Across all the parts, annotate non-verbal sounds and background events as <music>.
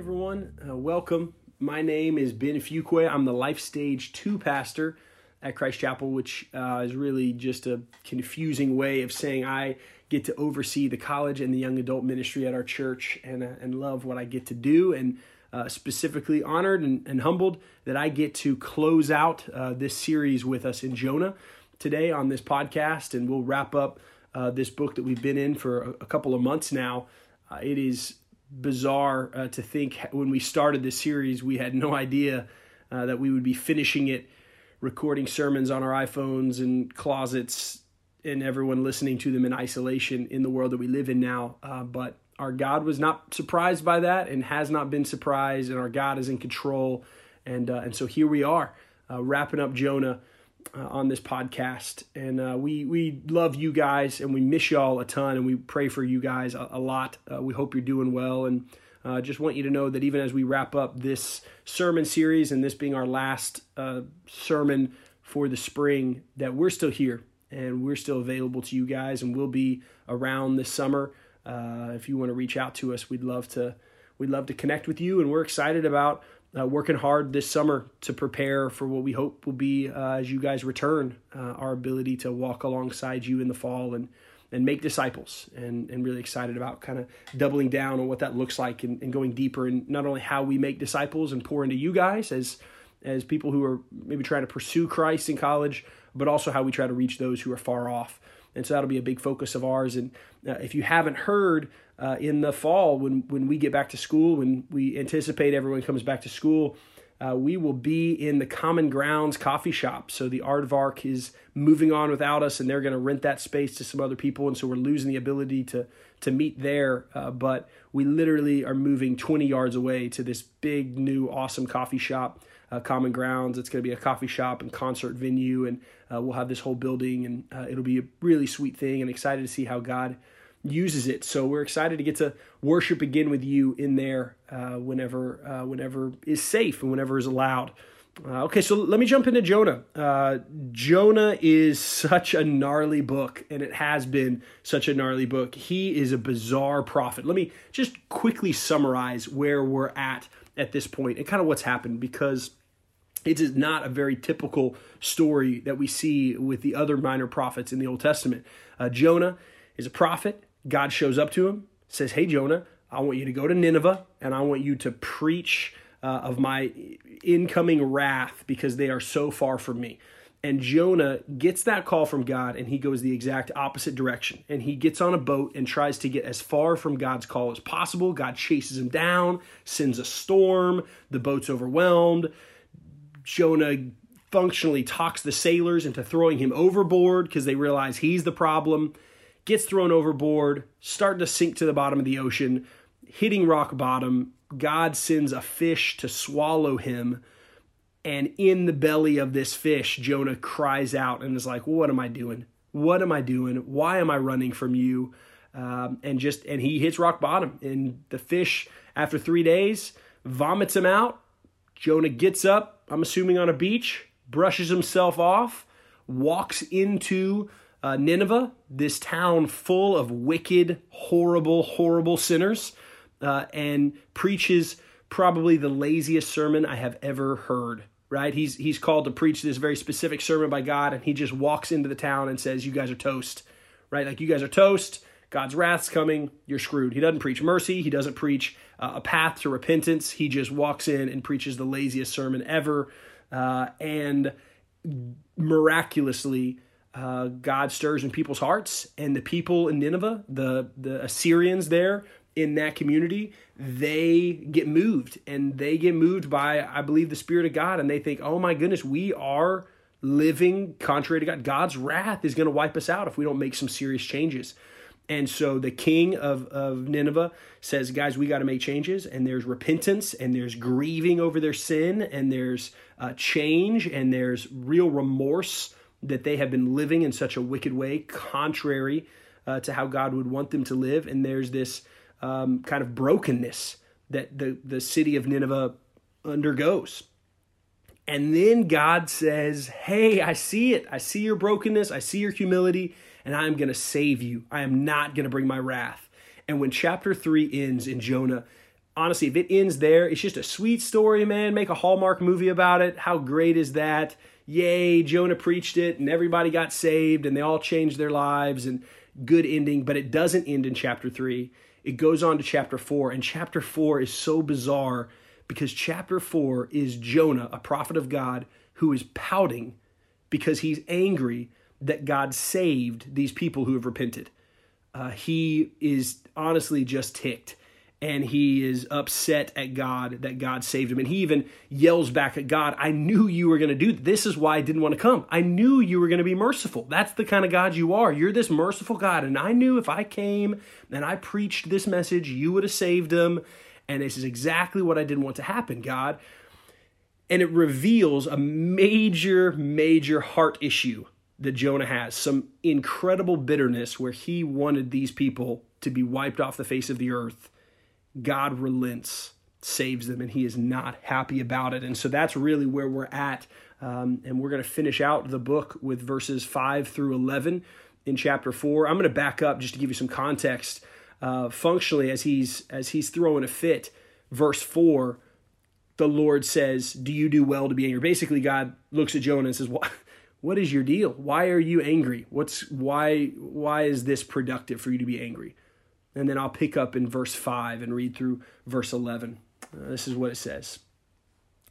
Everyone, uh, welcome. My name is Ben Fuqua. I'm the Life Stage 2 pastor at Christ Chapel, which uh, is really just a confusing way of saying I get to oversee the college and the young adult ministry at our church and, uh, and love what I get to do. And uh, specifically honored and, and, humbled that I get to close out uh, this series with us in Jonah today on this podcast. And we'll wrap up uh, this book that we've been in for a, a couple of months now. It is bizarre uh, to think when we started this series, we had no idea uh, that we would be finishing it, recording sermons on our iPhones and closets, and everyone listening to them in isolation in the world that we live in now. Uh, but our God was not surprised by that and has not been surprised, and our God is in control. And, uh, and so here we are, uh, wrapping up Jonah uh, on this podcast. And uh, we we love you guys, and we miss y'all a ton, and we pray for you guys a, a lot. Uh, we hope you're doing well, and uh, just want you to know that even as we wrap up this sermon series, and this being our last uh, sermon for the spring, that we're still here and we're still available to you guys, and we'll be around this summer. Uh, if you want to reach out to us, we'd love to we'd love to connect with you, and we're excited about uh, working hard this summer to prepare for what we hope will be uh, as you guys return uh, our ability to walk alongside you in the fall and and make disciples and and really excited about kind of doubling down on what that looks like and, and going deeper in not only how we make disciples and pour into you guys as as people who are maybe trying to pursue Christ in college, but also how we try to reach those who are far off. And so that'll be a big focus of ours. And uh, if you haven't heard, uh, in the fall when when we get back to school, when we anticipate everyone comes back to school. Uh, we will be in the Common Grounds coffee shop. So the Aardvark is moving on without us, and they're going to rent that space to some other people, and so we're losing the ability to to meet there. Uh, but we literally are moving 20 yards away to this big new awesome coffee shop, uh, Common Grounds. It's going to be a coffee shop and concert venue, and uh, we'll have this whole building, and uh, it'll be a really sweet thing. And excited to see how God uses it. So we're excited to get to worship again with you in there uh, whenever uh, whenever is safe and whenever is allowed. Uh, okay, so let me jump into Jonah. Uh, Jonah is such a gnarly book, and it has been such a gnarly book. He is a bizarre prophet. Let me just quickly summarize where we're at at this point and kind of what's happened because it is not a very typical story that we see with the other minor prophets in the Old Testament. Uh, Jonah is a prophet. God shows up to him, says, Hey, Jonah, I want you to go to Nineveh and I want you to preach uh, of my incoming wrath because they are so far from me. And Jonah gets that call from God and he goes the exact opposite direction. And he gets on a boat and tries to get as far from God's call as possible. God chases him down, sends a storm, the boat's overwhelmed. Jonah functionally talks the sailors into throwing him overboard because they realize he's the problem gets thrown overboard, starting to sink to the bottom of the ocean, hitting rock bottom. God sends a fish to swallow him. And in the belly of this fish, Jonah cries out and is like, What am I doing? What am I doing? Why am I running from you? Um, and just and he hits rock bottom. And the fish, after three days, vomits him out. Jonah gets up, I'm assuming on a beach, brushes himself off, walks into uh, Nineveh, this town full of wicked, horrible, horrible sinners, uh, and preaches probably the laziest sermon I have ever heard. Right? He's he's called to preach this very specific sermon by God, and he just walks into the town and says, "You guys are toast." Right? Like you guys are toast. God's wrath's coming. You're screwed. He doesn't preach mercy. He doesn't preach uh, a path to repentance. He just walks in and preaches the laziest sermon ever, uh, and miraculously uh, God stirs in people's hearts, and the people in Nineveh, the the Assyrians there in that community, they get moved, and they get moved by, I believe, the Spirit of God, and they think, oh my goodness, we are living contrary to God. God's wrath is going to wipe us out if we don't make some serious changes. And so the king of, of Nineveh says, guys, we got to make changes. And there's repentance and there's grieving over their sin and there's uh, change and there's real remorse that they have been living in such a wicked way, contrary uh, to how God would want them to live. And there's this um, kind of brokenness that the, the city of Nineveh undergoes. And then God says, Hey, I see it. I see your brokenness. I see your humility and I am going to save you. I am not going to bring my wrath. And when chapter three ends in Jonah, honestly, if it ends there, it's just a sweet story, man. Make a Hallmark movie about it. How great is that? Yay, Jonah preached it and everybody got saved and they all changed their lives and good ending. But it doesn't end in chapter three. It goes on to chapter four. And chapter four is so bizarre because chapter four is Jonah, a prophet of God, who is pouting because he's angry that God saved these people who have repented. Uh, he is honestly just ticked and he is upset at God that God saved him. And he even yells back at God, I knew you were going to do this. is why I didn't want to come. I knew you were going to be merciful. That's the kind of God you are. You're this merciful God. And I knew if I came and I preached this message, you would have saved him. And this is exactly what I didn't want to happen, God. And it reveals a major, major heart issue that Jonah has, some incredible bitterness where he wanted these people to be wiped off the face of the earth. God relents, saves them, and he is not happy about it. And so that's really where we're at. Um, and we're going to finish out the book with verses 5 through 11 in chapter 4. I'm going to back up just to give you some context. Uh, functionally, as he's as he's throwing a fit, verse 4 the Lord says, Do you do well to be angry? Basically, God looks at Jonah and says, What? <laughs> what is your deal? Why are you angry? What's why why is this productive for you to be angry? And then I'll pick up in verse 5 and read through verse 11. Uh, this is what it says.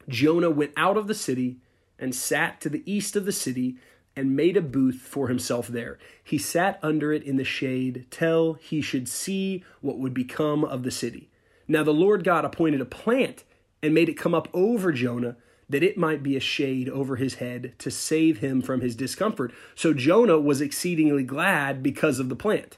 Jonah went out of the city and sat to the east of the city and made a booth for himself there. He sat under it in the shade till he should see what would become of the city. Now the Lord God appointed a plant and made it come up over Jonah that it might be a shade over his head to save him from his discomfort. So Jonah was exceedingly glad because of the plant.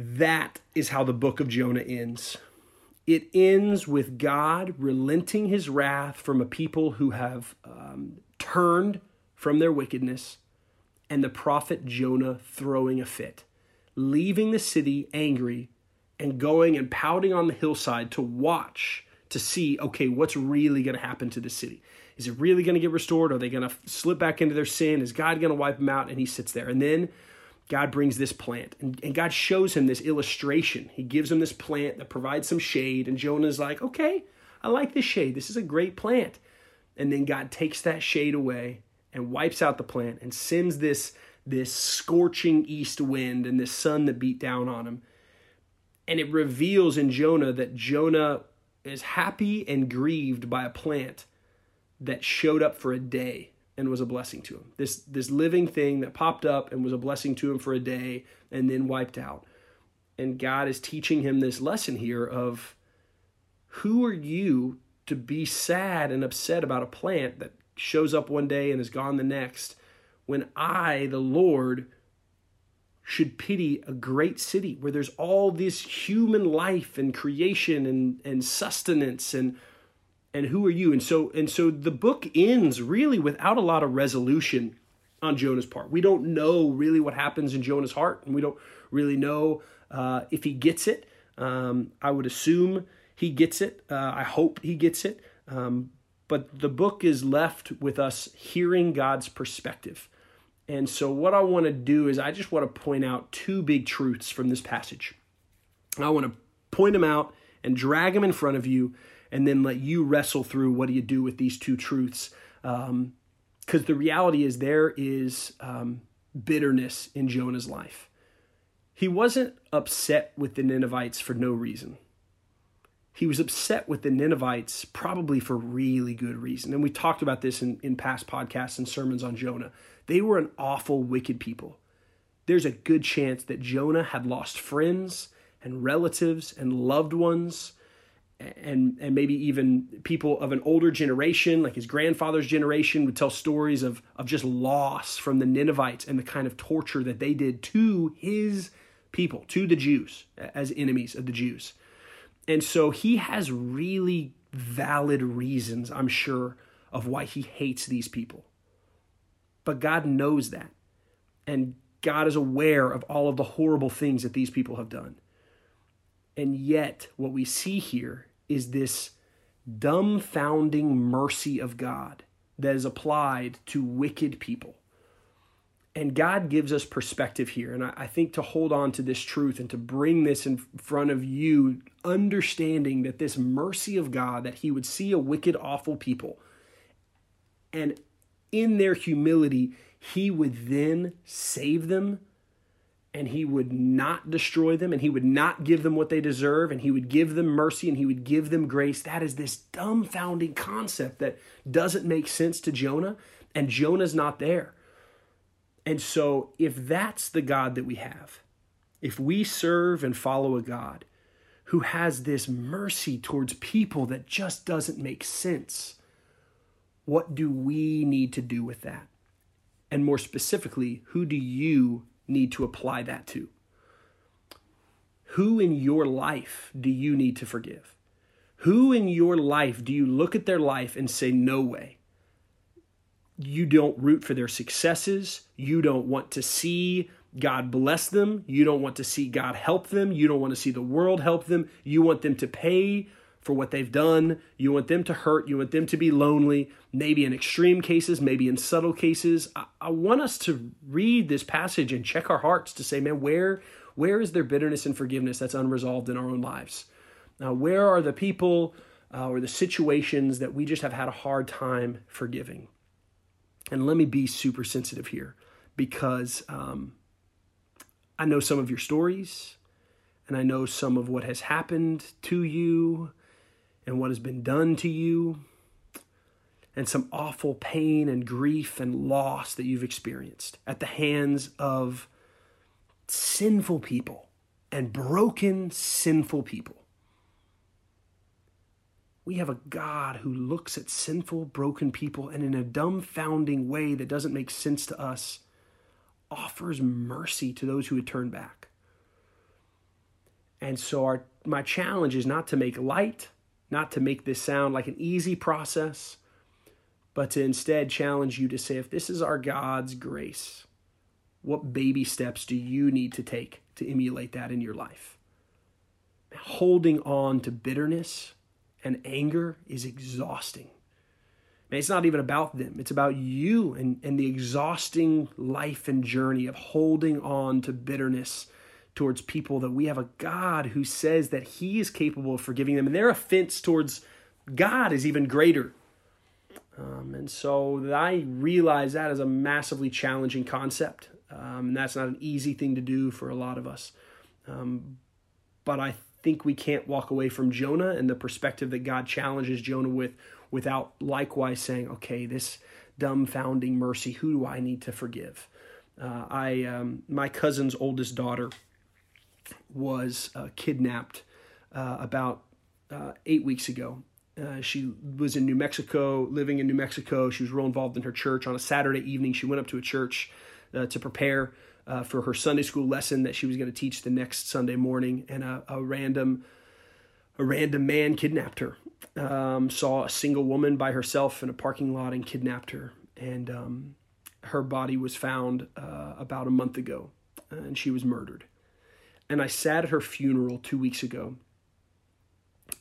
That is how the book of Jonah ends. It ends with God relenting his wrath from a people who have um, turned from their wickedness, and the prophet Jonah throwing a fit, leaving the city angry and going and pouting on the hillside to watch to see, okay, what's really going to happen to the city. Is it really going to get restored? Are they going to slip back into their sin? Is God going to wipe them out? And he sits there. And then God brings this plant and, and God shows him this illustration. He gives him this plant that provides some shade. And Jonah's like, okay, I like this shade. This is a great plant. And then God takes that shade away and wipes out the plant and sends this, this scorching east wind and this sun that beat down on him. And it reveals in Jonah that Jonah is happy and grieved by a plant that showed up for a day and was a blessing to him. This this living thing that popped up and was a blessing to him for a day and then wiped out. And God is teaching him this lesson here of who are you to be sad and upset about a plant that shows up one day and is gone the next when I, the Lord, should pity a great city where there's all this human life and creation and, and sustenance and and who are you? And so and so the book ends really without a lot of resolution on Jonah's part. We don't know really what happens in Jonah's heart, and we don't really know uh, if he gets it. Um, I would assume he gets it. Uh, I hope he gets it. Um, but the book is left with us hearing God's perspective. And so, what I want to do is, I just want to point out two big truths from this passage. I want to point them out and drag them in front of you, and then let you wrestle through what do you do with these two truths. Because um, the reality is, there is um, bitterness in Jonah's life. He wasn't upset with the Ninevites for no reason. He was upset with the Ninevites probably for really good reason. And we talked about this in, in past podcasts and sermons on Jonah. They were an awful, wicked people. There's a good chance that Jonah had lost friends and relatives and loved ones and and maybe even people of an older generation like his grandfather's generation would tell stories of of just loss from the Ninevites and the kind of torture that they did to his people to the Jews as enemies of the Jews. And so he has really valid reasons, I'm sure, of why he hates these people. But God knows that. And God is aware of all of the horrible things that these people have done. And yet, what we see here is this dumbfounding mercy of God that is applied to wicked people. And God gives us perspective here. And I, think to hold on to this truth and to bring this in front of you, understanding that this mercy of God, that He would see a wicked, awful people, and in their humility, He would then save them and he would not destroy them and he would not give them what they deserve and he would give them mercy and he would give them grace. That is this dumbfounding concept that doesn't make sense to Jonah and Jonah's not there. And so, if that's the God that we have, if we serve and follow a God who has this mercy towards people that just doesn't make sense, what do we need to do with that? And more specifically, who do you need to apply that to? Who in your life do you need to forgive? Who in your life do you look at their life and say, no way? You don't root for their successes. You don't want to see God bless them. You don't want to see God help them. You don't want to see the world help them. You want them to pay for what they've done. You want them to hurt. You want them to be lonely, maybe in extreme cases, maybe in subtle cases. I, I want us to read this passage and check our hearts to say, man, where, where is there bitterness and forgiveness that's unresolved in our own lives? Now, where are the people uh, or the situations that we just have had a hard time forgiving? And let me be super sensitive here because um, I know some of your stories and I know some of what has happened to you and what has been done to you, and some awful pain and grief and loss that you've experienced at the hands of sinful people and broken, sinful people. We have a God who looks at sinful, broken people and in a dumbfounding way that doesn't make sense to us, offers mercy to those who would turn back. And so, our, my challenge is not to make light not to make this sound like an easy process, but to instead challenge you to say, if this is our God's grace, what baby steps do you need to take to emulate that in your life? Holding on to bitterness and anger is exhausting. Man, it's not even about them. It's about you and, and the exhausting life and journey of holding on to bitterness towards people that we have a God who says that He is capable of forgiving them, and their offense towards God is even greater. Um, and so I realize that is a massively challenging concept. Um, and that's not an easy thing to do for a lot of us. Um, but I think we can't walk away from Jonah and the perspective that God challenges Jonah with without likewise saying, okay, this dumbfounding mercy, who do I need to forgive? Uh, I, um, my cousin's oldest daughter, was uh, kidnapped uh, about uh, eight weeks ago. Uh, she was in New Mexico, living in New Mexico. She was real involved in her church. On a Saturday evening, she went up to a church uh, to prepare uh, for her Sunday school lesson that she was going to teach the next Sunday morning, and a, a random a random man kidnapped her. Um, saw a single woman by herself in a parking lot and kidnapped her. And um, her body was found about a month ago, and she was murdered and I sat at her funeral two weeks ago.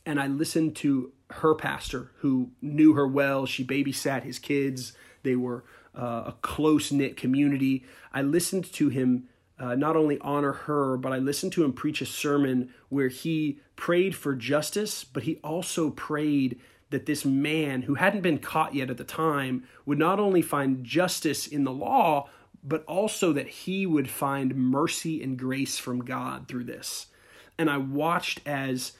and I listened to her pastor who knew her well. She babysat his kids. They were uh, a close knit community. I listened to him uh, not only honor her, but I listened to him preach a sermon where he prayed for justice, but he also prayed that this man who hadn't been caught yet at the time would not only find justice in the law, but also that he would find mercy and grace from God through this. And I watched as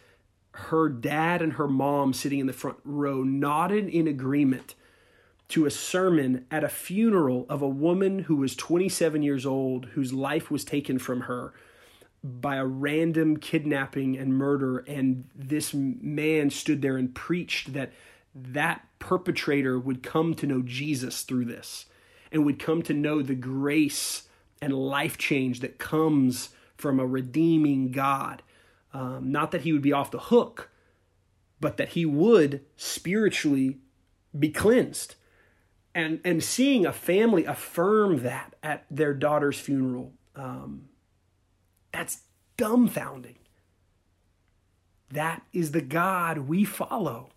her dad and her mom sitting in the front row nodded in agreement to a sermon at a funeral of a woman who was 27 years old, whose life was taken from her by a random kidnapping and murder. And this man stood there and preached that that perpetrator would come to know Jesus through this and would come to know the grace and life change that comes from a redeeming God. Um, not that he would be off the hook, but that he would spiritually be cleansed. And, and seeing a family affirm that at their daughter's funeral, um, that's dumbfounding. That is the God we follow.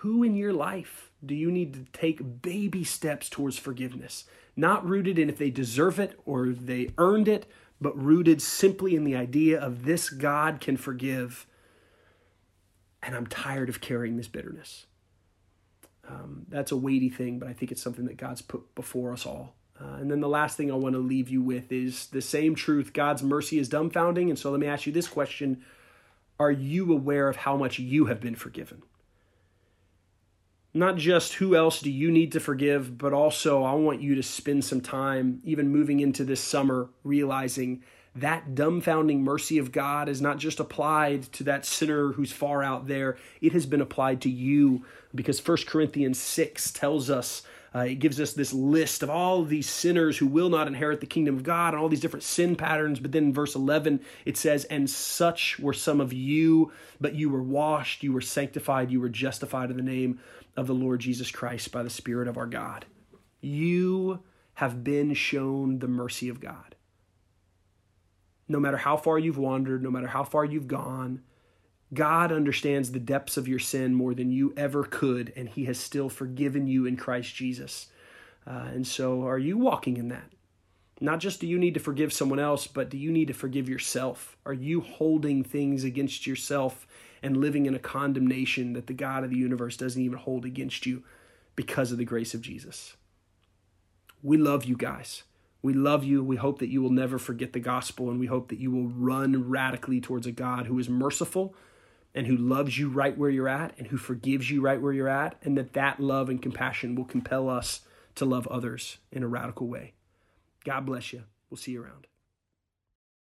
Who in your life do you need to take baby steps towards forgiveness? Not rooted in if they deserve it or they earned it, but rooted simply in the idea of this God can forgive. And I'm tired of carrying this bitterness. Um, that's a weighty thing, but I think it's something that God's put before us all. Uh, and then the last thing I want to leave you with is the same truth God's mercy is dumbfounding. And so let me ask you this question Are you aware of how much you have been forgiven? Not just who else do you need to forgive, but also I want you to spend some time, even moving into this summer, realizing that dumbfounding mercy of God is not just applied to that sinner who's far out there, it has been applied to you because 1 Corinthians 6 tells us. Uh, it gives us this list of all of these sinners who will not inherit the kingdom of God and all these different sin patterns. But then in verse 11, it says, And such were some of you, but you were washed, you were sanctified, you were justified in the name of the Lord Jesus Christ by the Spirit of our God. You have been shown the mercy of God. No matter how far you've wandered, no matter how far you've gone, God understands the depths of your sin more than you ever could, and He has still forgiven you in Christ Jesus. Uh, and so, are you walking in that? Not just do you need to forgive someone else, but do you need to forgive yourself? Are you holding things against yourself and living in a condemnation that the God of the universe doesn't even hold against you because of the grace of Jesus. We love you guys. We love you. We hope that you will never forget the gospel, and we hope that you will run radically towards a God who is merciful and who loves you right where you're at and who forgives you right where you're at, and that that love and compassion will compel us to love others in a radical way. God bless you. We'll see you around.